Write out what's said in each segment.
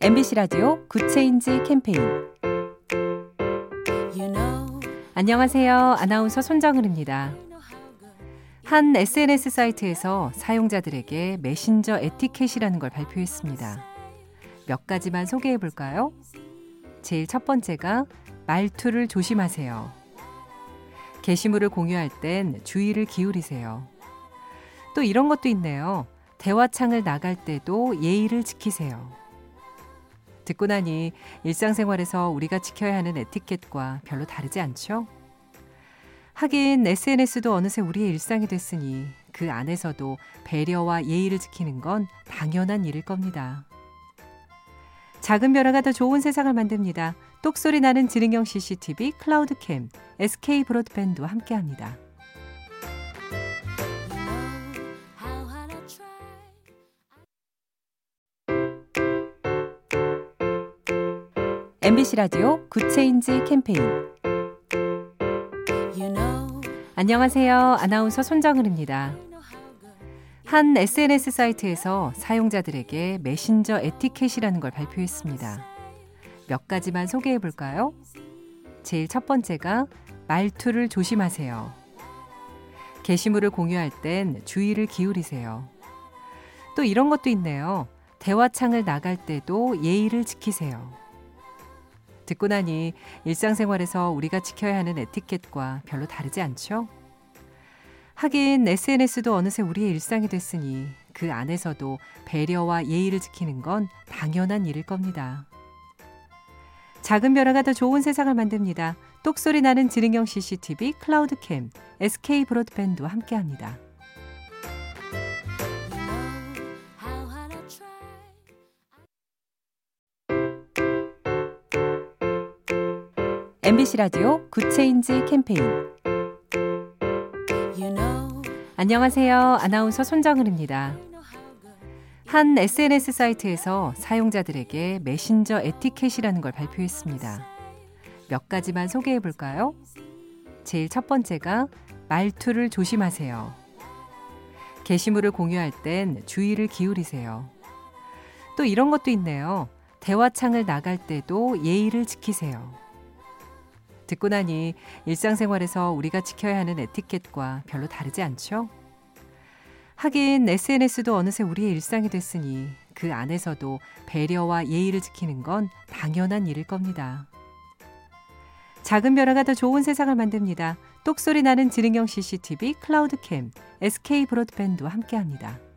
MBC 라디오 Good Change 캠페인 안녕하세요. 아나운서 손정은입니다. 한 SNS 사이트에서 사용자들에게 메신저 에티켓이라는 걸 발표했습니다. 몇 가지만 소개해 볼까요? 제일 첫 번째가 말투를 조심하세요. 게시물을 공유할 땐 주의를 기울이세요. 또 이런 것도 있네요. 대화창을 나갈 때도 예의를 지키세요. 듣고 나니 일상생활에서 우리가 지켜야 하는 에티켓과 별로 다르지 않죠? 하긴 SNS도 어느새 우리의 일상이 됐으니 그 안에서도 배려와 예의를 지키는 건 당연한 일일 겁니다. 작은 변화가 더 좋은 세상을 만듭니다. 똑소리 나는 지능형 CCTV 클라우드캠 SK 브로드밴드와 함께합니다. MBC 라디오 Good Change 캠페인 안녕하세요. 아나운서 손정은입니다. 한 SNS 사이트에서 사용자들에게 메신저 에티켓이라는 걸 발표했습니다. 몇 가지만 소개해 볼까요? 제일 첫 번째가 말투를 조심하세요. 게시물을 공유할 땐 주의를 기울이세요. 또 이런 것도 있네요. 대화창을 나갈 때도 예의를 지키세요. 듣고 나니 일상생활에서 우리가 지켜야 하는 에티켓과 별로 다르지 않죠? 하긴 SNS도 어느새 우리의 일상이 됐으니 그 안에서도 배려와 예의를 지키는 건 당연한 일일 겁니다. 작은 변화가 더 좋은 세상을 만듭니다. 똑소리 나는 지능형 CCTV 클라우드캠 SK 브로드밴드와 함께합니다. MBC 라디오 Good Change 캠페인 안녕하세요. 아나운서 손정은입니다. 한 SNS 사이트에서 사용자들에게 메신저 에티켓이라는 걸 발표했습니다. 몇 가지만 소개해 볼까요? 제일 첫 번째가 말투를 조심하세요. 게시물을 공유할 땐 주의를 기울이세요. 또 이런 것도 있네요. 대화창을 나갈 때도 예의를 지키세요. 듣고 나니 일상생활에서 우리가 지켜야 하는 에티켓과 별로 다르지 않죠? 하긴 SNS도 어느새 우리의 일상이 됐으니 그 안에서도 배려와 예의를 지키는 건 당연한 일일 겁니다. 작은 변화가 더 좋은 세상을 만듭니다. 똑소리 나는 지능형 CCTV 클라우드캠 SK 브로드밴드와 함께합니다.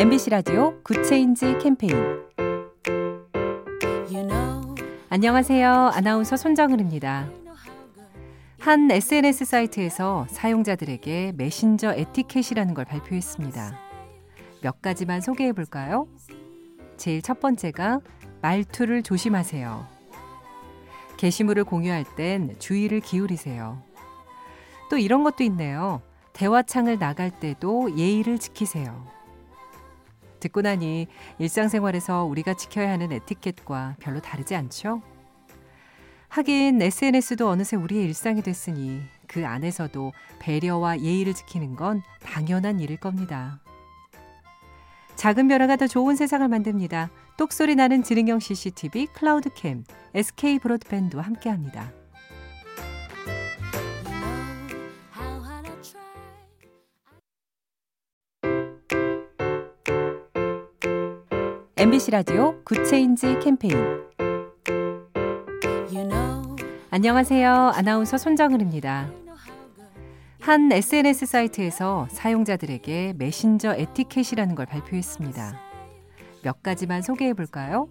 MBC 라디오 Good Change 캠페인 안녕하세요. 아나운서 손정은입니다. 한 SNS 사이트에서 사용자들에게 메신저 에티켓이라는 걸 발표했습니다. 몇 가지만 소개해 볼까요? 제일 첫 번째가 말투를 조심하세요. 게시물을 공유할 땐 주의를 기울이세요. 또 이런 것도 있네요. 대화창을 나갈 때도 예의를 지키세요. 듣고 나니 일상생활에서 우리가 지켜야 하는 에티켓과 별로 다르지 않죠? 하긴 SNS도 어느새 우리의 일상이 됐으니 그 안에서도 배려와 예의를 지키는 건 당연한 일일 겁니다. 작은 변화가 더 좋은 세상을 만듭니다. 똑소리 나는 지능형 CCTV 클라우드캠 SK 브로드밴드와 함께합니다. MBC 라디오 Good Change 캠페인 안녕하세요. 아나운서 손정은입니다. 한 SNS 사이트에서 사용자들에게 메신저 에티켓이라는 걸 발표했습니다. 몇 가지만 소개해 볼까요?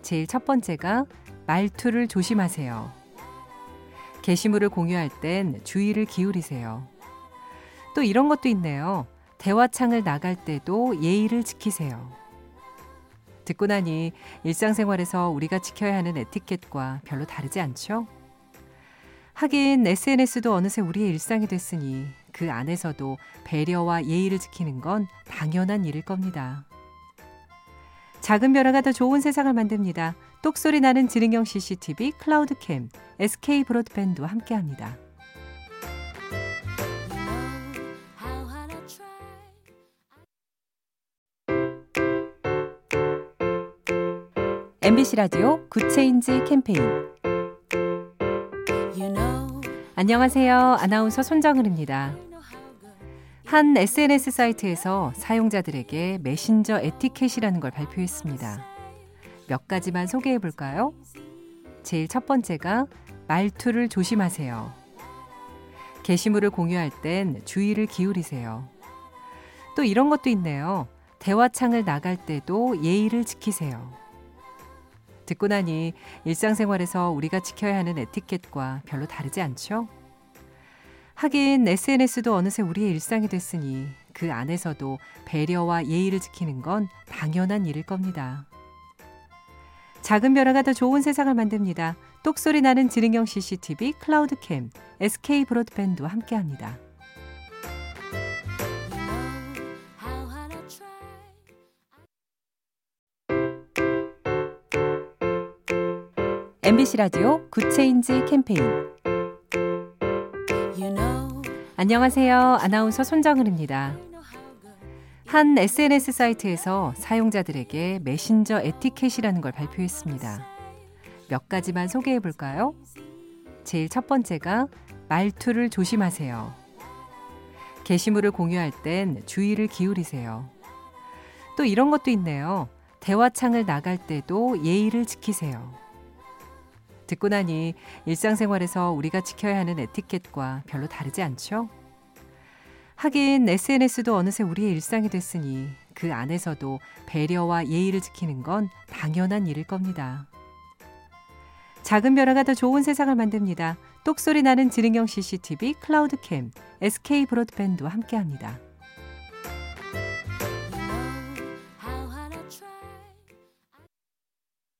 제일 첫 번째가 말투를 조심하세요. 게시물을 공유할 땐 주의를 기울이세요. 또 이런 것도 있네요. 대화창을 나갈 때도 예의를 지키세요. 듣고 나니 일상생활에서 우리가 지켜야 하는 에티켓과 별로 다르지 않죠? 하긴 SNS도 어느새 우리의 일상이 됐으니 그 안에서도 배려와 예의를 지키는 건 당연한 일일 겁니다. 작은 변화가 더 좋은 세상을 만듭니다. 똑소리 나는 지능형 CCTV 클라우드캠 SK 브로드밴드와 함께합니다. MBC 라디오 Good Change 캠페인 안녕하세요. 아나운서 손정은입니다. 한 SNS 사이트에서 사용자들에게 메신저 에티켓이라는 걸 발표했습니다. 몇 가지만 소개해 볼까요? 제일 첫 번째가 말투를 조심하세요. 게시물을 공유할 땐 주의를 기울이세요. 또 이런 것도 있네요. 대화창을 나갈 때도 예의를 지키세요. 듣고 나니 일상생활에서 우리가 지켜야 하는 에티켓과 별로 다르지 않죠? 하긴 SNS도 어느새 우리의 일상이 됐으니 그 안에서도 배려와 예의를 지키는 건 당연한 일일 겁니다. 작은 변화가 더 좋은 세상을 만듭니다. 똑소리 나는 지능형 CCTV 클라우드캠 SK 브로드밴드와 함께합니다. MBC 라디오 Good Change 캠페인 안녕하세요. 아나운서 손정은입니다. 한 SNS 사이트에서 사용자들에게 메신저 에티켓이라는 걸 발표했습니다. 몇 가지만 소개해 볼까요? 제일 첫 번째가 말투를 조심하세요. 게시물을 공유할 땐 주의를 기울이세요. 또 이런 것도 있네요. 대화창을 나갈 때도 예의를 지키세요. 듣고 나니 일상생활에서 우리가 지켜야 하는 에티켓과 별로 다르지 않죠? 하긴 SNS도 어느새 우리의 일상이 됐으니 그 안에서도 배려와 예의를 지키는 건 당연한 일일 겁니다. 작은 변화가 더 좋은 세상을 만듭니다. 똑소리 나는 지능형 CCTV 클라우드캠 SK 브로드밴드와 함께합니다.